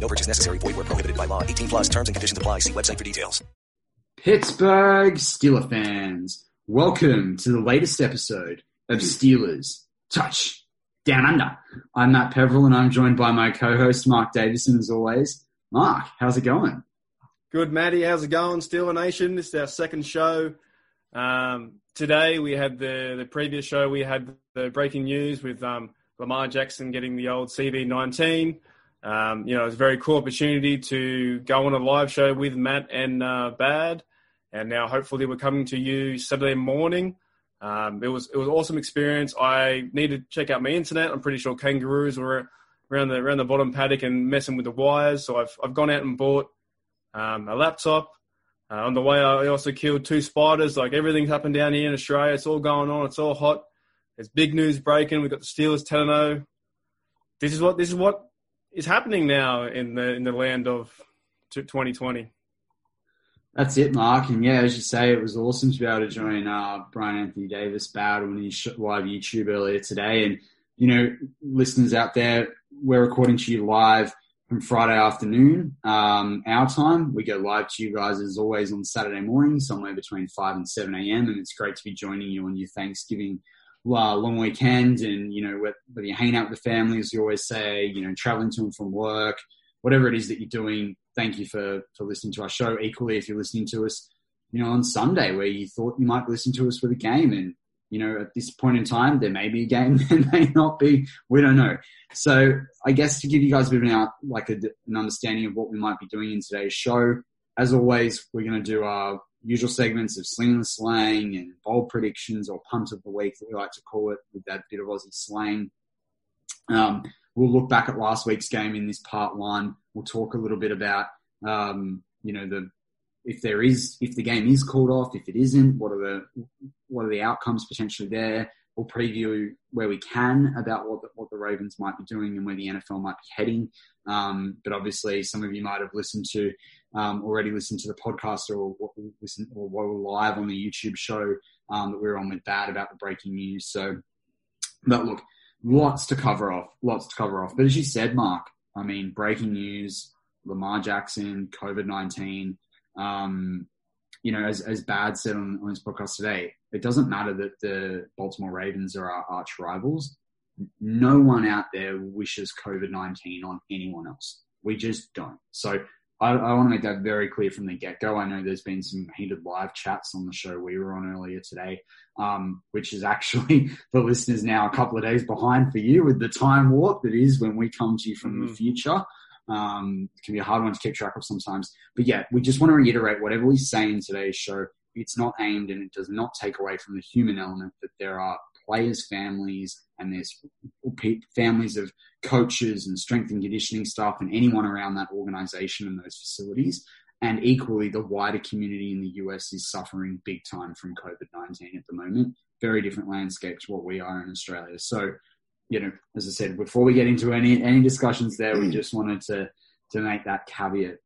No purchase necessary. Void were prohibited by law. 18 plus. Terms and conditions apply. See website for details. Pittsburgh Steeler fans, welcome to the latest episode of Steelers Touch Down Under. I'm Matt Peveril and I'm joined by my co-host Mark Davison as always. Mark, how's it going? Good, Matty. How's it going, Steeler Nation? This is our second show. Um, today we had the the previous show. We had the breaking news with um, Lamar Jackson getting the old CV19. Um, you know, it was a very cool opportunity to go on a live show with Matt and uh, Bad, and now hopefully we're coming to you Saturday morning. Um, it was it was awesome experience. I need to check out my internet. I'm pretty sure kangaroos were around the around the bottom paddock and messing with the wires. So I've I've gone out and bought um, a laptop. Uh, on the way, I also killed two spiders. Like everything's and down here in Australia. It's all going on. It's all hot. There's big news breaking. We've got the Steelers 10 0. This is what this is what is happening now in the in the land of 2020. That's it, Mark. And yeah, as you say, it was awesome to be able to join uh, Brian Anthony Davis Bad on his live YouTube earlier today. And you know, listeners out there, we're recording to you live from Friday afternoon, um, our time. We go live to you guys as always on Saturday morning, somewhere between 5 and 7 a.m. And it's great to be joining you on your Thanksgiving long weekend. And, you know, whether you're hanging out with the family, as you always say, you know, traveling to and from work, whatever it is that you're doing, thank you for, for listening to our show. Equally, if you're listening to us, you know, on Sunday where you thought you might listen to us for the game and you know, at this point in time, there may be a game, there may not be. We don't know. So I guess to give you guys a bit of an, like a, an understanding of what we might be doing in today's show, as always, we're going to do our usual segments of sling and slang and bold predictions or punt of the week that we like to call it with that bit of Aussie slang. Um, we'll look back at last week's game in this part one. We'll talk a little bit about, um, you know, the if there is if the game is called off, if it isn't, what are the what are the outcomes potentially there? We'll preview where we can about what the, what the Ravens might be doing and where the NFL might be heading. Um, but obviously, some of you might have listened to um, already listened to the podcast or listen or were live on the YouTube show um, that we were on with Bad about the breaking news. So, but look, lots to cover off, lots to cover off. But as you said, Mark, I mean, breaking news: Lamar Jackson, COVID nineteen. Um, you know, as, as Bad said on, on his podcast today, it doesn't matter that the Baltimore Ravens are our arch rivals. No one out there wishes COVID 19 on anyone else. We just don't. So I, I, want to make that very clear from the get go. I know there's been some heated live chats on the show we were on earlier today, um, which is actually the listeners now a couple of days behind for you with the time warp that is when we come to you from mm. the future. Um, it can be a hard one to keep track of sometimes. But yeah, we just want to reiterate whatever we say in today's show. It's not aimed and it does not take away from the human element that there are players' families and there's families of coaches and strength and conditioning staff and anyone around that organization and those facilities. And equally, the wider community in the US is suffering big time from COVID 19 at the moment. Very different landscape to what we are in Australia. So, you know, as I said, before we get into any, any discussions there, we mm. just wanted to, to make that caveat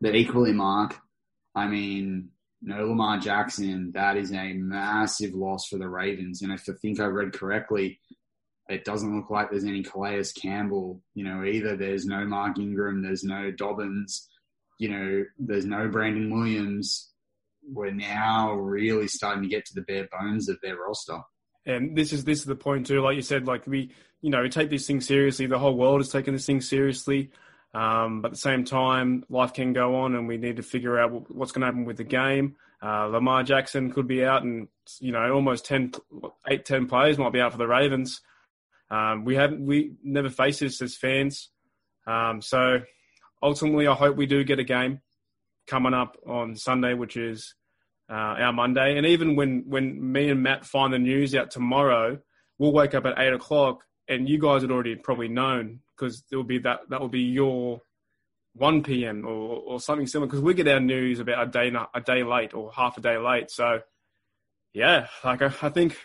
that equally, Mark, I mean, no Lamar Jackson, that is a massive loss for the Ravens. And if I think I read correctly, it doesn't look like there's any Calais Campbell, you know, either. There's no Mark Ingram, there's no Dobbins, you know, there's no Brandon Williams. We're now really starting to get to the bare bones of their roster. And this is this is the point too. Like you said, like we, you know, we take this thing seriously. The whole world is taking this thing seriously. Um, but at the same time, life can go on, and we need to figure out what's going to happen with the game. Uh, Lamar Jackson could be out, and you know, almost 10, 8, 10 players might be out for the Ravens. Um, we have we never face this as fans, um, so ultimately, I hope we do get a game coming up on Sunday, which is uh, our Monday. And even when when me and Matt find the news out tomorrow, we'll wake up at eight o'clock, and you guys had already probably known because it will be that that will be your 1 p.m. or, or something similar because we get our news about a day a day late or half a day late. So yeah, like I, I think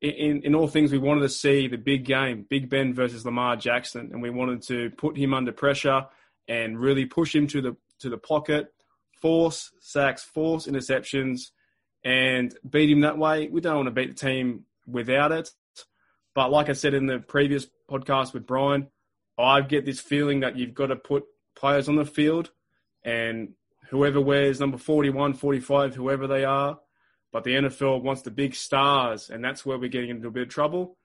in in all things we wanted to see the big game, Big Ben versus Lamar Jackson, and we wanted to put him under pressure and really push him to the to the pocket, force sacks, force interceptions, and beat him that way. We don't want to beat the team without it. But like I said in the previous podcast with Brian, I get this feeling that you've got to put players on the field and whoever wears number 41, 45, whoever they are. But the NFL wants the big stars, and that's where we're getting into a bit of trouble.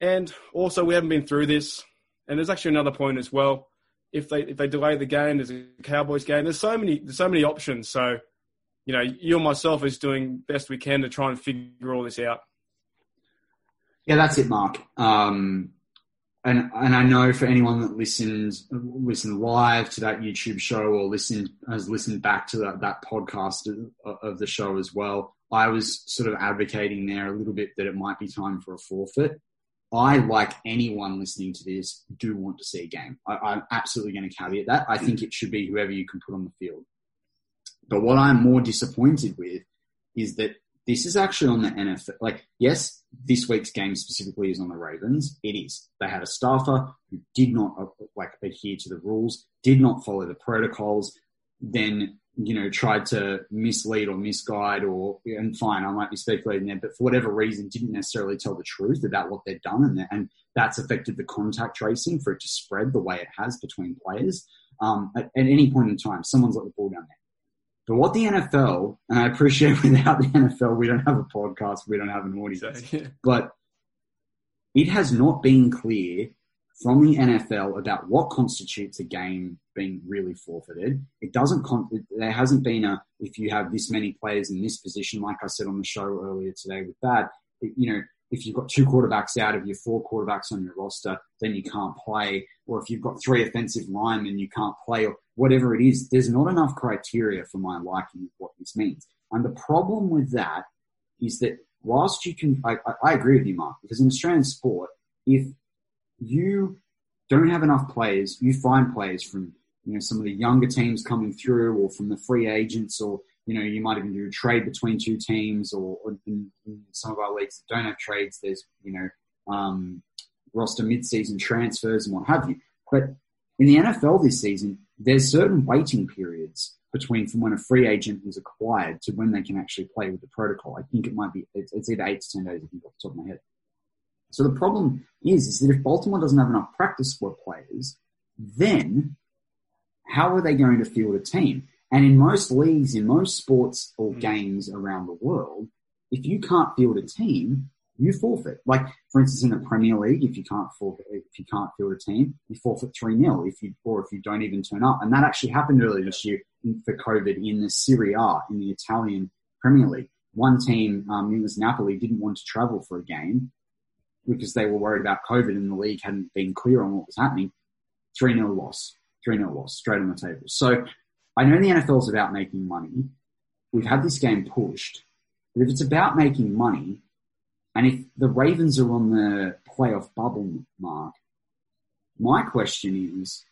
And also, we haven't been through this. And there's actually another point as well. If they if they delay the game, there's a Cowboys game. There's so many there's so many options. So, you know, you and myself is doing best we can to try and figure all this out. Yeah, that's it, Mark. Um, and and I know for anyone that listens listened live to that YouTube show or listened has listened back to that, that podcast of, of the show as well, I was sort of advocating there a little bit that it might be time for a forfeit. I, like anyone listening to this, do want to see a game. I, am absolutely going to caveat that. I think it should be whoever you can put on the field. But what I'm more disappointed with is that this is actually on the NFL. Like, yes, this week's game specifically is on the Ravens. It is. They had a staffer who did not uh, like adhere to the rules, did not follow the protocols, then you know tried to mislead or misguide or and fine, I might be speculating there, but for whatever reason, didn't necessarily tell the truth about what they'd done, and, and that's affected the contact tracing for it to spread the way it has between players. Um, at, at any point in time, someone's let the ball down there but what the NFL, and I appreciate without the NFL, we don't have a podcast, we don't have an audience, yeah. but it has not been clear from the NFL about what constitutes a game being really forfeited. It doesn't, con- there hasn't been a, if you have this many players in this position, like I said on the show earlier today with that, it, you know, if you've got two quarterbacks out of your four quarterbacks on your roster, then you can't play. Or if you've got three offensive linemen, you can't play. Or whatever it is, there's not enough criteria for my liking of what this means. And the problem with that is that whilst you can, I, I agree with you, Mark, because in Australian sport, if you don't have enough players, you find players from you know some of the younger teams coming through, or from the free agents, or you know, you might even do a trade between two teams, or, or in, in, some of our leagues that don't have trades, there's you know um, roster mid-season transfers and what have you. But in the NFL this season, there's certain waiting periods between from when a free agent is acquired to when they can actually play with the protocol. I think it might be it's, it's either eight to ten days. I think off the top of my head. So the problem is, is that if Baltimore doesn't have enough practice squad players, then how are they going to field a team? And in most leagues, in most sports or hmm. games around the world, if you can't field a team, you forfeit. Like, for instance, in the Premier League, if you can't forfeit, if you can't field a team, you forfeit 3 0 if you, or if you don't even turn up. And that actually happened earlier this year for COVID in the Serie A, in the Italian Premier League. One team, um, it was Napoli, didn't want to travel for a game because they were worried about COVID and the league hadn't been clear on what was happening. 3 0 loss. 3 0 loss, straight on the table. So I know the NFL is about making money. We've had this game pushed. But if it's about making money, and if the Ravens are on the playoff bubble mark, my question is,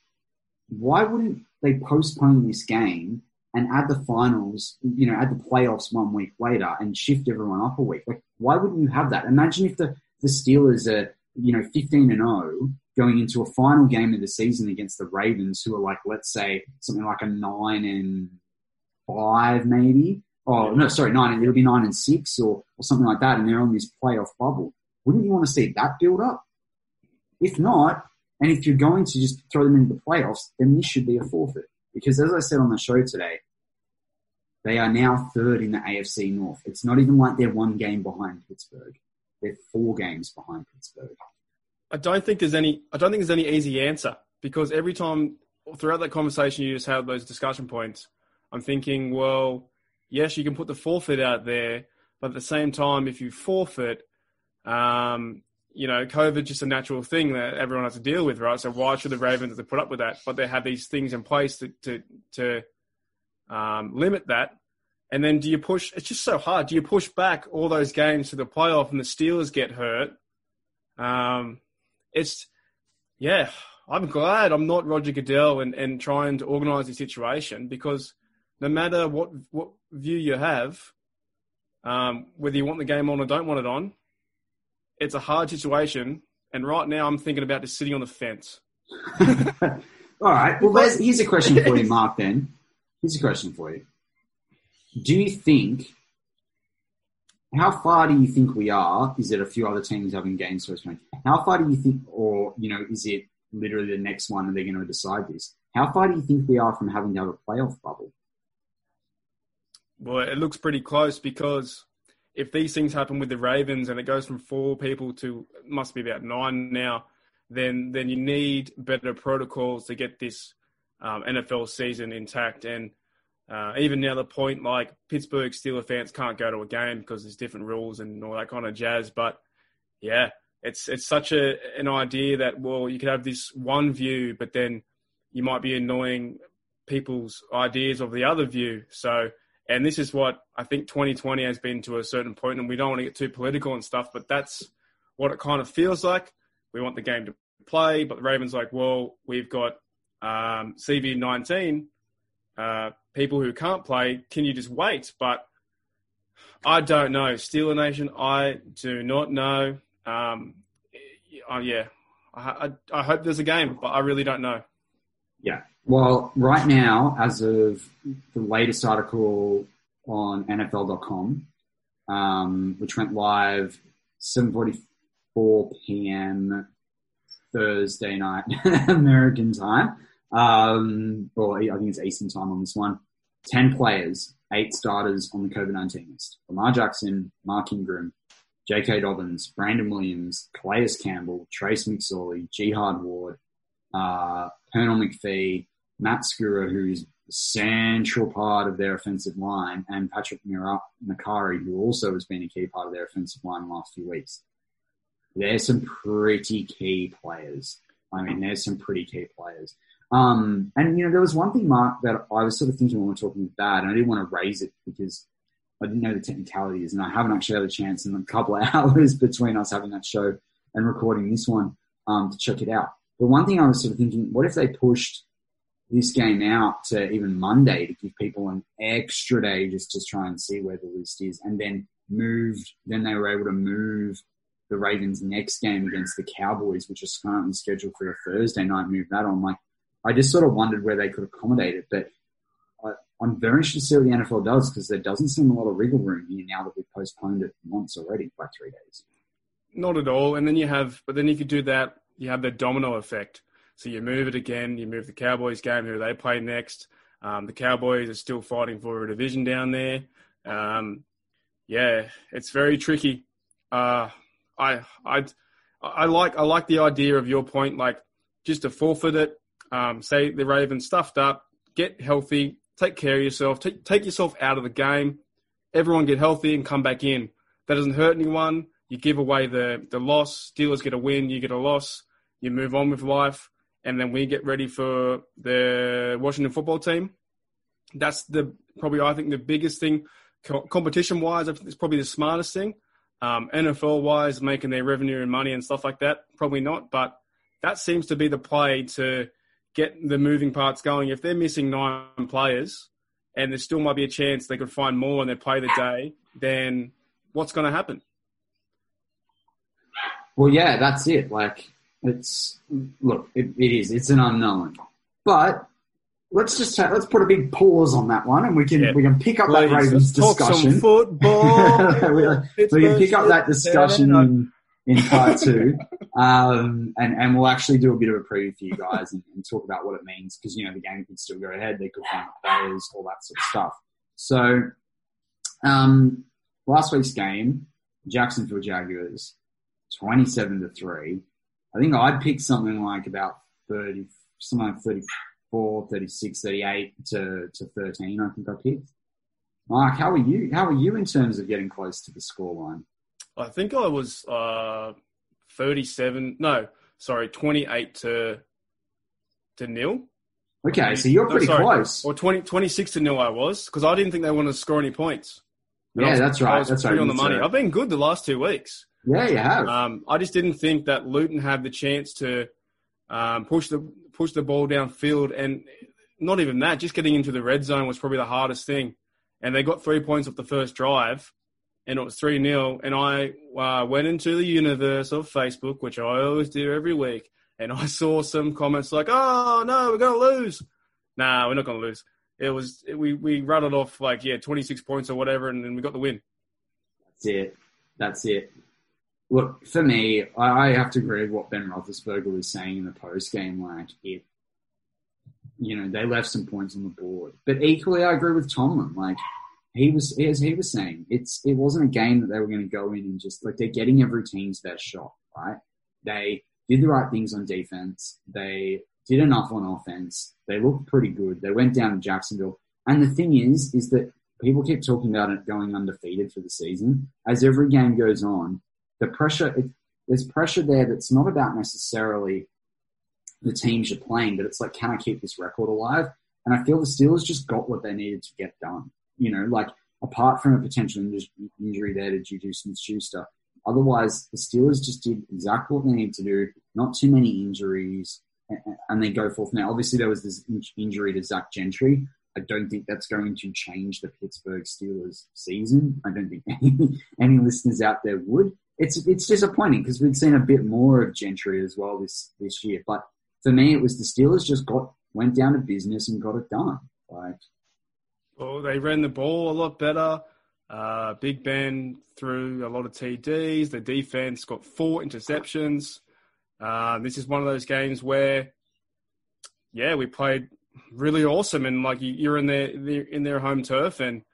why wouldn't they postpone this game and add the finals, you know, add the playoffs one week later and shift everyone up a week? Like, why wouldn't you have that? Imagine if the, the Steelers are, you know, 15 and 0 going into a final game of the season against the Ravens, who are like, let's say, something like a 9 and 5 maybe. Oh, no, sorry, 9, it'll be 9 and 6 or, or something like that, and they're on this playoff bubble. Wouldn't you want to see that build up? If not, and if you're going to just throw them into the playoffs, then this should be a forfeit. Because as I said on the show today, they are now third in the AFC North. It's not even like they're one game behind Pittsburgh. They're four games behind Pittsburgh. I don't think there's any. I don't think there's any easy answer because every time throughout that conversation you just had those discussion points, I'm thinking, well, yes, you can put the forfeit out there, but at the same time, if you forfeit, um, you know, COVID's just a natural thing that everyone has to deal with, right? So why should the Ravens have to put up with that? But they have these things in place to to, to um, limit that. And then do you push? It's just so hard. Do you push back all those games to the playoff and the Steelers get hurt? Um, it's yeah. I'm glad I'm not Roger Goodell and, and trying to organise the situation because no matter what what view you have, um, whether you want the game on or don't want it on, it's a hard situation. And right now, I'm thinking about just sitting on the fence. All right. Well, there's, here's a question for you, Mark. Then here's a question for you. Do you think? How far do you think we are? Is it a few other teams having games postponed? How far do you think, or you know, is it literally the next one and they're going to decide this? How far do you think we are from having to have a playoff bubble? Well, it looks pretty close because if these things happen with the Ravens and it goes from four people to must be about nine now, then then you need better protocols to get this um, NFL season intact. And uh, even now, the point like Pittsburgh Steelers fans can't go to a game because there's different rules and all that kind of jazz. But yeah, it's it's such a an idea that well, you could have this one view, but then you might be annoying people's ideas of the other view. So and this is what I think 2020 has been to a certain point, and we don't want to get too political and stuff, but that's what it kind of feels like. We want the game to play, but the Ravens like, well, we've got um, CV19, uh, people who can't play. Can you just wait? But I don't know. Steeler Nation, I do not know. Um, uh, yeah, I, I, I hope there's a game, but I really don't know. Yeah. Well, right now, as of the latest article on NFL.com, um, which went live 7:44 p.m. Thursday night American time, um, or I think it's Eastern time on this one. Ten players, eight starters on the COVID-19 list: Lamar Jackson, Mark Ingram, J.K. Dobbins, Brandon Williams, Calais Campbell, Trace McSorley, Jihad Ward, uh, Pernell McPhee, Matt Skura, who's a central part of their offensive line, and Patrick Mekari, who also has been a key part of their offensive line the last few weeks. There's some pretty key players. I mean, there's some pretty key players. Um, and, you know, there was one thing, Mark, that I was sort of thinking when we were talking about that, and I didn't want to raise it because I didn't know the technicalities, and I haven't actually had a chance in a couple of hours between us having that show and recording this one um, to check it out. But one thing I was sort of thinking, what if they pushed this game out to even Monday to give people an extra day just to try and see where the list is, and then moved. Then they were able to move the Ravens' next game against the Cowboys, which is currently scheduled for a Thursday night. Move that on. Like, I just sort of wondered where they could accommodate it, but I, I'm very interested to see what the NFL does because there doesn't seem a lot of wriggle room here now that we've postponed it once already by three days. Not at all. And then you have, but then you could do that, you have the domino effect. So you move it again. You move the Cowboys game. Who they play next? Um, the Cowboys are still fighting for a division down there. Um, yeah, it's very tricky. Uh, I I I like I like the idea of your point. Like just to forfeit it. Um, say the Ravens stuffed up. Get healthy. Take care of yourself. Take take yourself out of the game. Everyone get healthy and come back in. That doesn't hurt anyone. You give away the the loss. Steelers get a win. You get a loss. You move on with life and then we get ready for the Washington football team. That's the probably I think the biggest thing co- competition wise. I think it's probably the smartest thing. Um, NFL wise, making their revenue and money and stuff like that, probably not. But that seems to be the play to get the moving parts going. If they're missing nine players, and there still might be a chance they could find more and they play the day, then what's going to happen? Well, yeah, that's it. Like, it's look, it, it is. It's an unknown, but let's just ta- let's put a big pause on that one, and we can Yeah. we can pick up that Ravens discussion. football. we, we can pick up that discussion in, in part two, um, and and we'll actually do a bit of a preview for you guys and, and talk about what it means because you know the game could still go ahead. They could find players, all that sort of stuff. So, um, last week's game, Jacksonville Jaguars, twenty-seven to three. I think I'd pick something like about thirty, something like 34, 36, 38 to to thirteen. I think I picked. Mark, how are you? How are you in terms of getting close to the scoreline? I think I was uh, 37. No, sorry, 28 to to nil. Okay, so you're No, pretty sorry. close. Or 20, 26 to nil I was because I didn't think they wanted to score any points. And Yeah, was- that's right. That's right. on the money. I've been good the last two weeks. Yeah, you have. Um, I just didn't think that Luton had the chance to um, push the push the ball downfield, and not even that. Just getting into the red zone was probably the hardest thing. And they got three points off the first drive, and it was three 0 And I uh, went into the universe of Facebook, which I always do every week, and I saw some comments like, "Oh no, we're gonna lose." Nah, we're not gonna lose. It was we we rattled off like yeah, twenty six points or whatever, and then we got the win. That's it. That's it. Look, for me, I have to agree with what Ben Roethlisberger was saying in the post game. Like, it, you know, they left some points on the board, but equally, I agree with Tomlin. Like, he was, as he was saying, it's it wasn't a game that they were going to go in and just like they're getting every team's best shot, right? They did the right things on defense. They did enough on offense. They looked pretty good. They went down to Jacksonville, and the thing is, is that people keep talking about it going undefeated for the season. As every game goes on, the pressure, it, there's pressure there that's not about necessarily the teams you're playing, but it's like, can I keep this record alive? And I feel the Steelers just got what they needed to get done. You know, like apart from a potential injury there to Juju Smith-Schuster, otherwise the Steelers just did exactly what they needed to do. Not too many injuries, and, and they go forth. Now, obviously, there was this injury to Zach Gentry. I don't think that's going to change the Pittsburgh Steelers season. I don't think any, any listeners out there would. It's it's disappointing because we've seen a bit more of Gentry as well this this year. But for me, it was the Steelers just got went down to business and got it done. Like Well, they ran the ball a lot better. Uh, Big Ben threw a lot of TDs. The defense got four interceptions. Uh, this is one of those games where, yeah, we played really awesome, and like you- you're in their in their home turf. And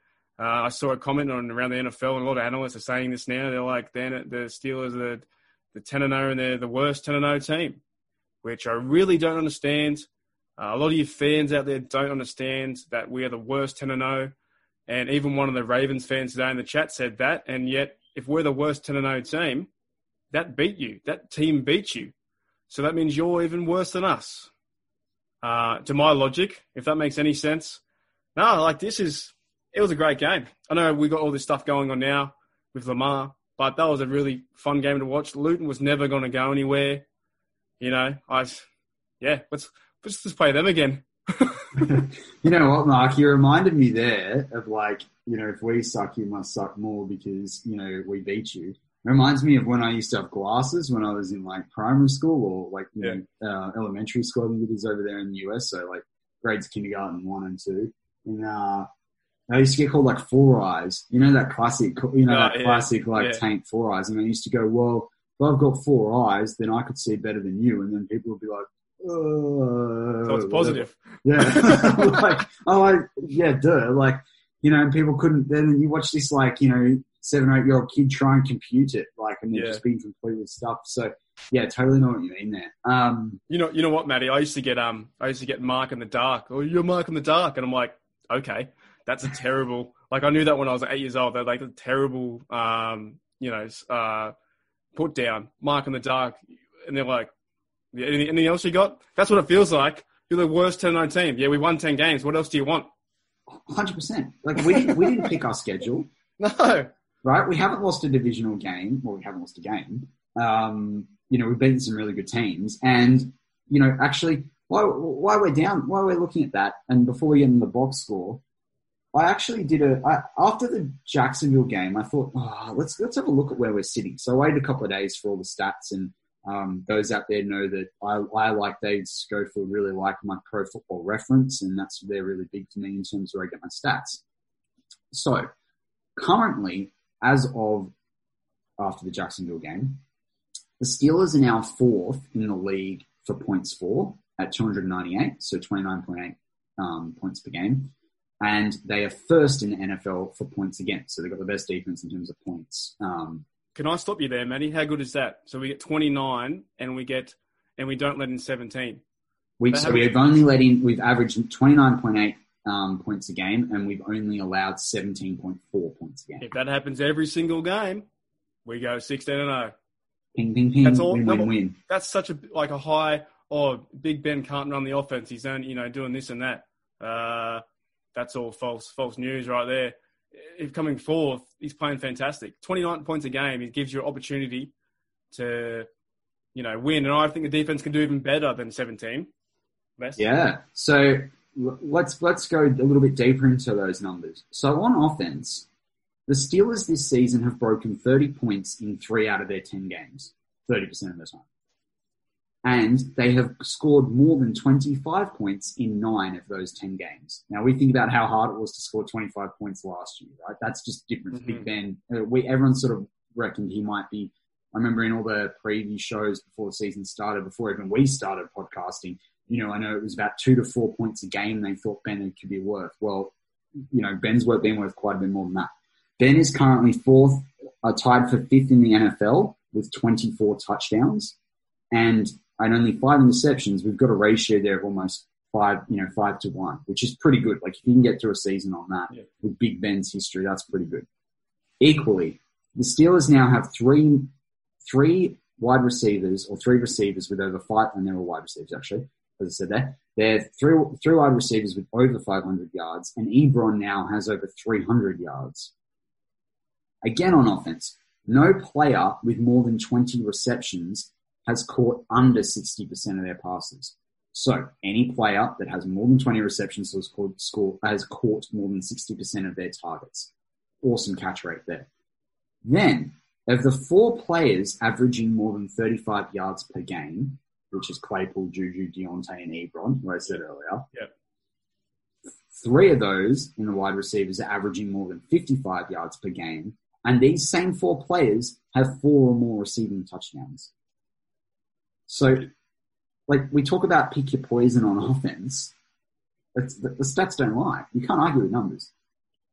uh, I saw a comment on around the NFL, and a lot of analysts are saying this now. They're like, then the Steelers are the ten and zero, and they're the worst ten and zero team, which I really don't understand. Uh, a lot of you fans out there don't understand that we are the worst 10 and 0. And even one of the Ravens fans today in the chat said that. And yet, if we're the worst 10 0 team, that beat you. That team beat you. So that means you're even worse than us. Uh, to my logic, if that makes any sense. No, like this is, it was a great game. I know we got all this stuff going on now with Lamar, but that was a really fun game to watch. Luton was never going to go anywhere. You know, I, yeah, let's, let's just play them again. you know what, Mark? You reminded me there of like, you know, if we suck, you must suck more because, you know, we beat you. It reminds me of when I used to have glasses when I was in like primary school or like, you know, uh, elementary school. I think it is over there in the US. So like grades kindergarten one and two. And, uh, I used to get called like Four Eyes. You know, that classic, you know, Oh, that yeah, classic like yeah. tank Four Eyes. And I used to go, well, if I've got four eyes, then I could see better than you. And then people would be like, uh, So it's positive. yeah. like, oh, like, yeah, duh. Like, you know, and people couldn't, then you watch this, like, you know, seven or eight year old kid try and compute it, like, and they're Yeah. just being completely stuffed. So, yeah, totally know what you mean there. Um, You know, you know what, Maddie, I used to get um, I used to get Mark in the dark. Oh, you're Mark in the dark, and I'm like, okay, that's a terrible. Like I knew that when I was eight years old. They're like a terrible, um, you know, uh, put down Mark in the dark, and they're like, Yeah, Anything, anything else you got? That's what it feels like. You're the worst 10-9 team. Yeah, we won 10 games. What else do you want? Hundred percent. Like we didn't, we didn't pick our schedule, No. right? We haven't lost a divisional game. Well, we haven't lost a game. Um, you know, we've beaten some really good teams, and you know, actually, why why we're down, why we're looking at that, and before we get into the box score, I actually did a I, after the Jacksonville game. I thought, oh, let's let's have a look at where we're sitting. So I waited a couple of days for all the stats, and um, those out there know that I, I like Dave Schofield, really like my Pro Football Reference, and that's they're really big to me in terms of where I get my stats. So currently, as of after the Jacksonville game, the Steelers are now fourth in the league for points for at 298, so 29.8 um, points per game. And they are first in the NFL for points against. So they've got the best defense in terms of points. Um, Can I stop you there, Matty? How good is that? So we get 29 and we get, and we don't let in 17. we've, so we've only let in, we've averaged 29.8 um, points a game, and we've only allowed 17.4 points a game. If that happens every single game, we go 16 and 0. Ping, ping, ping, That's all- win, win, win. That's such a like a high. Oh, Big Ben can't run the offense. He's only you know doing this and that. Uh, that's all false false news right there. If coming fourth, he's playing fantastic. 29 points a game. He gives you an opportunity to you know win, and I think the defense can do even better than 17. Best. Yeah. So let's let's go a little bit deeper into those numbers. So on offense, the Steelers this season have broken 30 points in three out of their 10 games, 30% of the time. And they have scored more than 25 points in nine of those 10 games. Now we think about how hard it was to score 25 points last year, right? That's just different. Mhm. Big Ben, uh, we, everyone sort of reckoned he might be. I remember in all the preview shows before the season started, before even we started podcasting, you know, I know it was about two to four points a game they thought Ben could be worth. Well, you know, Ben's worth been worth quite a bit more than that. Ben is currently fourth, uh, tied for fifth in the NFL with 24 touchdowns and and only five interceptions. We've got a ratio there of almost five, you know, five to one, which is pretty good. Like if you can get through a season on that Yeah. with Big Ben's history, that's pretty good. Equally, the Steelers now have three three wide receivers or three receivers with over five, and they're all wide receivers actually, as I said there. They're three, three wide receivers with over 500 yards, and Ebron now has over 300 yards. Again on offense, no player with more than 20 receptions has caught under 60% of their passes. So any player that has more than 20 receptions has caught, score, has caught more than 60% of their targets. Awesome catch rate there. Then, of the four players averaging more than 35 yards per game, which is Claypool, Juju, Diontae, and Ebron, who I said earlier, Yep. three of those in the wide receivers are averaging more than 55 yards per game. And these same four players have four or more receiving touchdowns. So, like, we talk about pick your poison on offense. It's, the, the stats don't lie. You can't argue with numbers.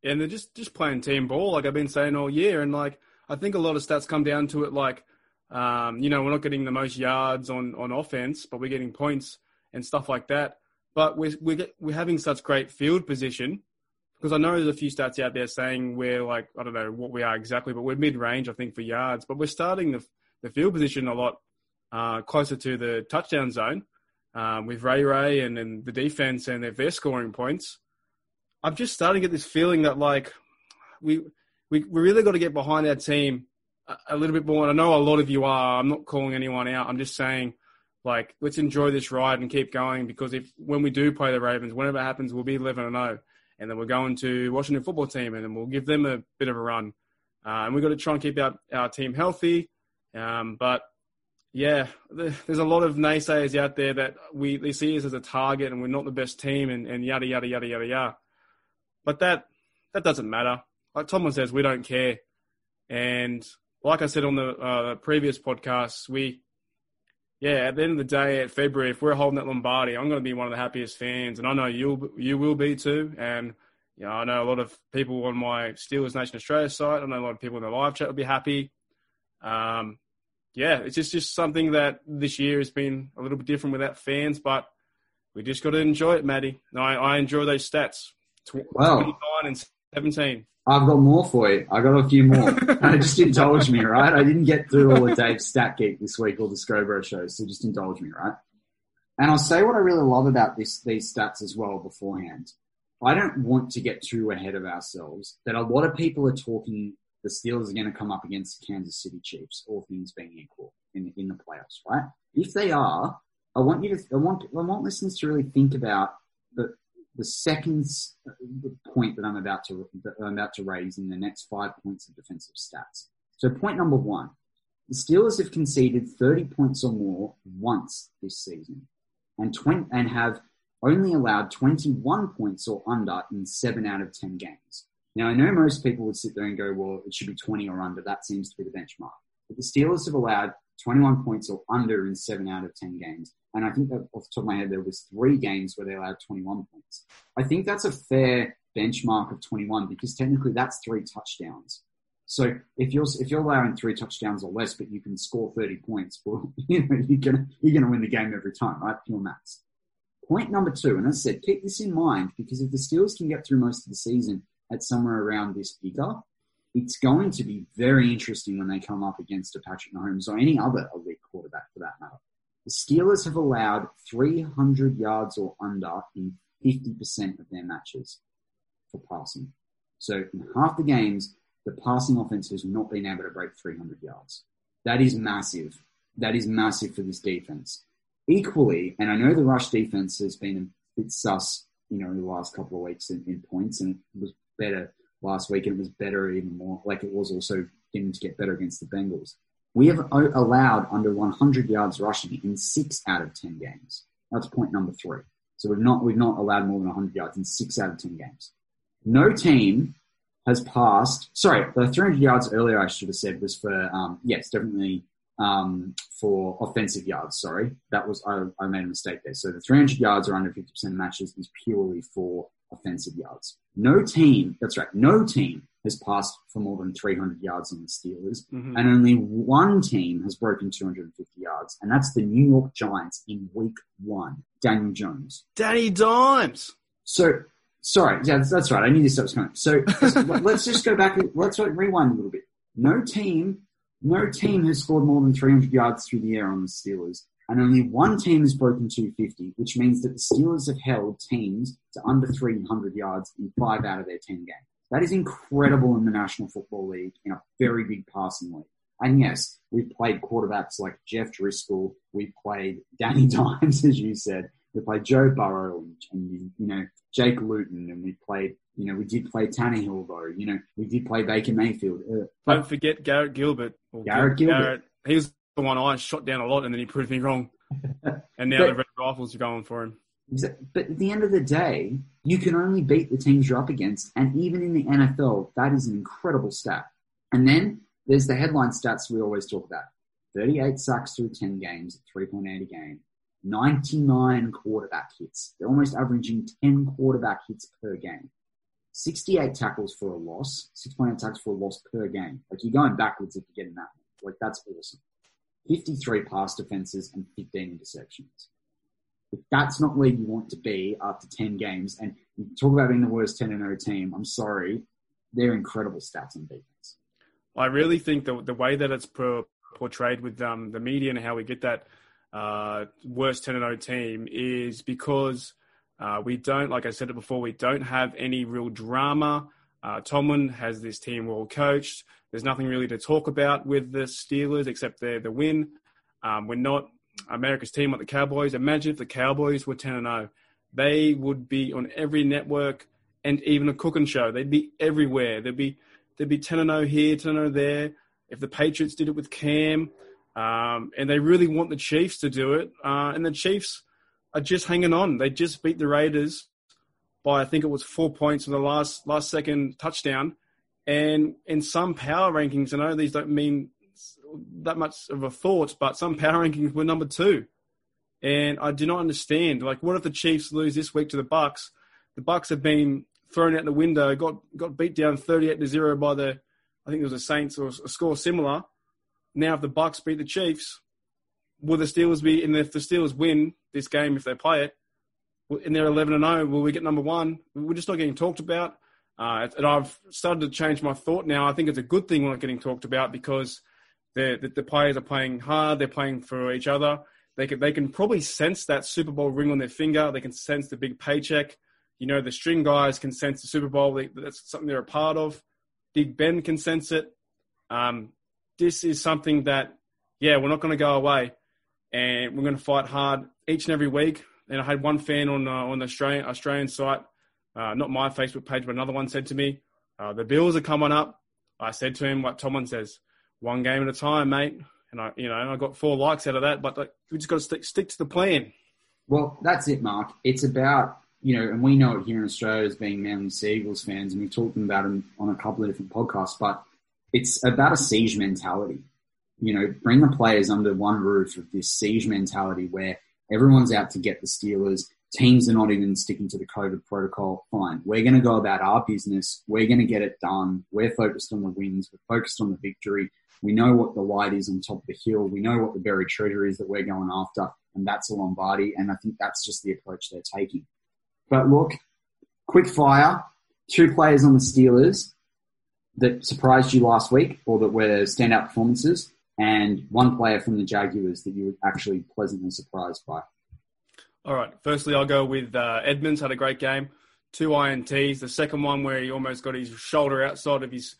and they're just just playing team ball, like I've been saying all year. And like I think a lot of stats come down to it, like um, you know we're not getting the most yards on on offense, but we're getting points and stuff like that. But we're we're, we're having such great field position because I know there's a few stats out there saying we're like I don't know what we are exactly, but we're mid range I think for yards. But we're starting the the field position a lot uh, closer to the touchdown zone um, with Ray Ray and, and the defense and if they're scoring points. I'm just starting to get this feeling that like we we we really got to get behind our team a, a little bit more. And I know a lot of you are. I'm not calling anyone out. I'm just saying like let's enjoy this ride and keep going because if when we do play the Ravens, whenever it happens, we'll be 11 and 0, and then we're going to Washington football team, and then we'll give them a bit of a run. Uh, and we've got to try and keep our, our team healthy. Um, but yeah, there's a lot of naysayers out there that we they see us as a target and we're not the best team and, and yada yada yada yada yada. But that that doesn't matter. Like Tomlin says, we don't care. And like I said on the uh, previous podcast, we yeah, at the end of the day, at February, if we're holding that Lombardi, I'm going to be one of the happiest fans, and I know you'll you will be too. And you know, I know a lot of people on my Steelers Nation Australia site. I know a lot of people in the live chat will be happy. Um, yeah, it's just just something that this year has been a little bit different without fans, but we just got to enjoy it, Maddie. I, I enjoy those stats. Tw- Wow. 29 and 17. I've got more for you. I got a few more. just indulge me, right? I didn't get through all the Dave Stat Geek this week or the Scobro show, so just indulge me, right? And I'll say what I really love about this, these stats as well beforehand. I don't want to get too ahead of ourselves that a lot of people are talking the Steelers are going to come up against the Kansas City Chiefs, all things being equal in, in the playoffs, right? If they are, I want you to, I want, I want listeners to really think about the, the second point that I'm about to that I'm about to raise in the next five points of defensive stats. So point number one, the Steelers have conceded 30 points or more once this season, and 20, and have only allowed 21 points or under in seven out of 10 games. Now I know most people would sit there and go, well, it should be 20 or under. That seems to be the benchmark. But the Steelers have allowed 21 points or under in seven out of 10 games. And I think that off the top of my head, there was three games where they allowed 21 points. I think that's a fair benchmark of 21 because technically that's three touchdowns. So if you're if you're allowing three touchdowns or less, but you can score 30 points, well, you know you're gonna you're gonna win the game every time, right? Pure maths. Point number two, and as I said, keep this in mind because if the Steelers can get through most of the season at somewhere around this figure, it's going to be very interesting when they come up against a Patrick Mahomes or any other elite quarterback for that matter. The Steelers have allowed 300 yards or under in 50% of their matches for passing. So in half the games, the passing offense has not been able to break 300 yards. That is massive. That is massive for this defense. Equally, and I know the rush defense has been a bit sus, you know, in the last couple of weeks in, in points, and it was better last week, and it was better even more, like it was also getting to get better against the Bengals. We have allowed under 100 yards rushing in six out of 10 games. That's point number three. So we've not we've not allowed more than 100 yards in six out of 10 games. No team has passed. Sorry, the 300 yards earlier I should have said was for um, yes, definitely um, for offensive yards. Sorry, that was I, I made a mistake there. So the 300 yards or under 50% of matches is purely for offensive yards. No team, that's right, no team has passed for more than 300 yards on the Steelers, mm-hmm. and only one team has broken 250 yards, and that's the New York Giants in Week One. Daniel Jones, Danny Dimes. So, sorry, yeah, that's right. I knew this was coming. So let's just go back. Let's rewind a little bit. No team, no team has scored more than 300 yards through the air on the Steelers, and only one team has broken 250, which means that the Steelers have held teams to under 300 yards in five out of their 10 games. That is incredible in the National Football League in a very big passing league. And yes, we've played quarterbacks like Jeff Driskel. we've played Danny Dimes, as you said. We played Joe Burrow and, and, you know Jake Luton, and we played. You know, we did play Tannehill though. You know, we did play Baker Mayfield. Uh, Don't forget Garrett Gilbert. Garrett Gilbert. Garrett, he was the one I shot down a lot, and then he proved me wrong. and now but, the Red Rifles are going for him. But at the end of the day, you can only beat the teams you're up against. And even in the NFL, that is an incredible stat. And then there's the headline stats we always talk about 38 sacks through 10 games, 3.8 a game, 99 quarterback hits. They're almost averaging 10 quarterback hits per game. 68 tackles for a loss, 6.8 tackles for a loss per game. Like you're going backwards if you're getting that. Like that's awesome. 53 pass defenses and 15 interceptions. If that's not where you want to be after 10 games, and you talk about being the worst 10 0 team, I'm sorry, they're incredible stats on defense. I really think the, the way that it's portrayed with um, the media and how we get that uh, worst 10 0 team is because uh, we don't, like I said it before, we don't have any real drama. Uh, Tomlin has this team well coached. There's nothing really to talk about with the Steelers except the the win. Um, we're not America's team like the Cowboys. Imagine if the Cowboys were 10 0. They would be on every network and even a cooking show. They'd be everywhere. They'd be they'd be 10 0 here, 10 0 there. If the Patriots did it with Cam, um, and they really want the Chiefs to do it, uh, and the Chiefs are just hanging on. They just beat the Raiders by I think it was four points in the last last second touchdown. And in some power rankings, I know these don't mean that much of a thought, but some power rankings were number two. And I do not understand. Like, what if the Chiefs lose this week to the Bucs? The Bucs have been thrown out the window, got got beat down thirty-eight to zero by the, I think it was the Saints or a score similar. Now, if the Bucs beat the Chiefs, will the Steelers be? And if the Steelers win this game, if they play it, and they're eleven and zero, will we get number one? We're just not getting talked about. Uh, and I've started to change my thought now. I think it's a good thing we're not getting talked about because the, the, the players are playing hard. They're playing for each other. They can, they can probably sense that Super Bowl ring on their finger. They can sense the big paycheck. You know, the string guys can sense the Super Bowl. They, that's something they're a part of. Big Ben can sense it. Um, this is something that, yeah, we're not going to go away, and we're going to fight hard each and every week. And I had one fan on uh, on the Australian Australian site, uh, not my Facebook page, but another one said to me, uh, "The Bills are coming up." I said to him what Tomlin says: "One game at a time, mate." And I, you know, I got four likes out of that, but like, we just got to stick stick to the plan. Well, that's it, Mark. It's about you know, and we know it here in Australia as being Manly Sea Eagles fans, and we've talked about them on a couple of different podcasts, but it's about a siege mentality. You know, bring the players under one roof of this siege mentality where everyone's out to get the Steelers. Teams are not even sticking to the COVID protocol. Fine. We're going to go about our business. We're going to get it done. We're focused on the wins. We're focused on the victory. We know what the light is on top of the hill. We know what the buried treasure is that we're going after, and that's a Lombardi. And I think that's just the approach they're taking. But look, quick fire. Two players on the Steelers that surprised you last week or that were standout performances, and one player from the Jaguars that you were actually pleasantly surprised by. All right. Firstly, I'll go with uh, Edmunds. Had a great game. Two INTs. The second one where he almost got his shoulder outside of his,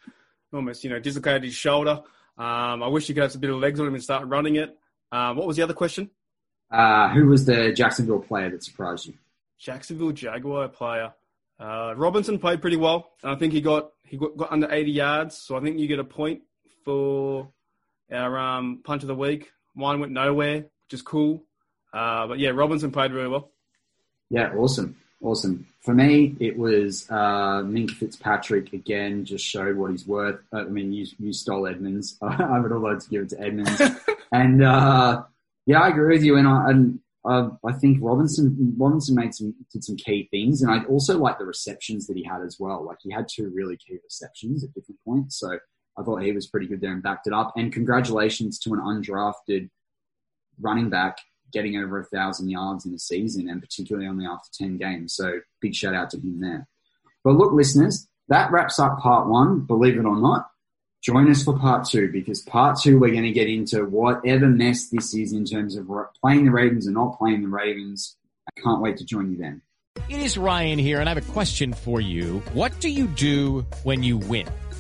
almost you know dislocated his shoulder. Um, I wish he could have a bit of legs on him and start running it. Uh, what was the other question? Uh, who was the Jacksonville player that surprised you? Jacksonville Jaguar player. Uh, Robinson played pretty well. I think he got he got, got, under 80 yards, so I think you get a point for our um, punch of the week. Mine went nowhere, which is cool. Uh, but yeah, Robinson played really well. Yeah, awesome, awesome. For me, it was uh, Minkah Fitzpatrick again. Just showed what he's worth. I mean, you, you stole Edmunds. I would have loved to give it to Edmunds. and uh, yeah, I agree with you. And I, and uh, I think Robinson Robinson made some did some key things, and I also like the receptions that he had as well. Like he had two really key receptions at different points, so I thought he was pretty good there and backed it up. And congratulations to an undrafted running back getting over a thousand yards in a season, and particularly only after ten games. So big shout out to him there. But look, listeners, that wraps up part one. Believe it or not, join us for part two because part two we're going to get into whatever mess this is in terms of playing the Ravens and not playing the Ravens. I can't wait to join you then. It is Ryan here, and I have a question for you. What do you do when you win?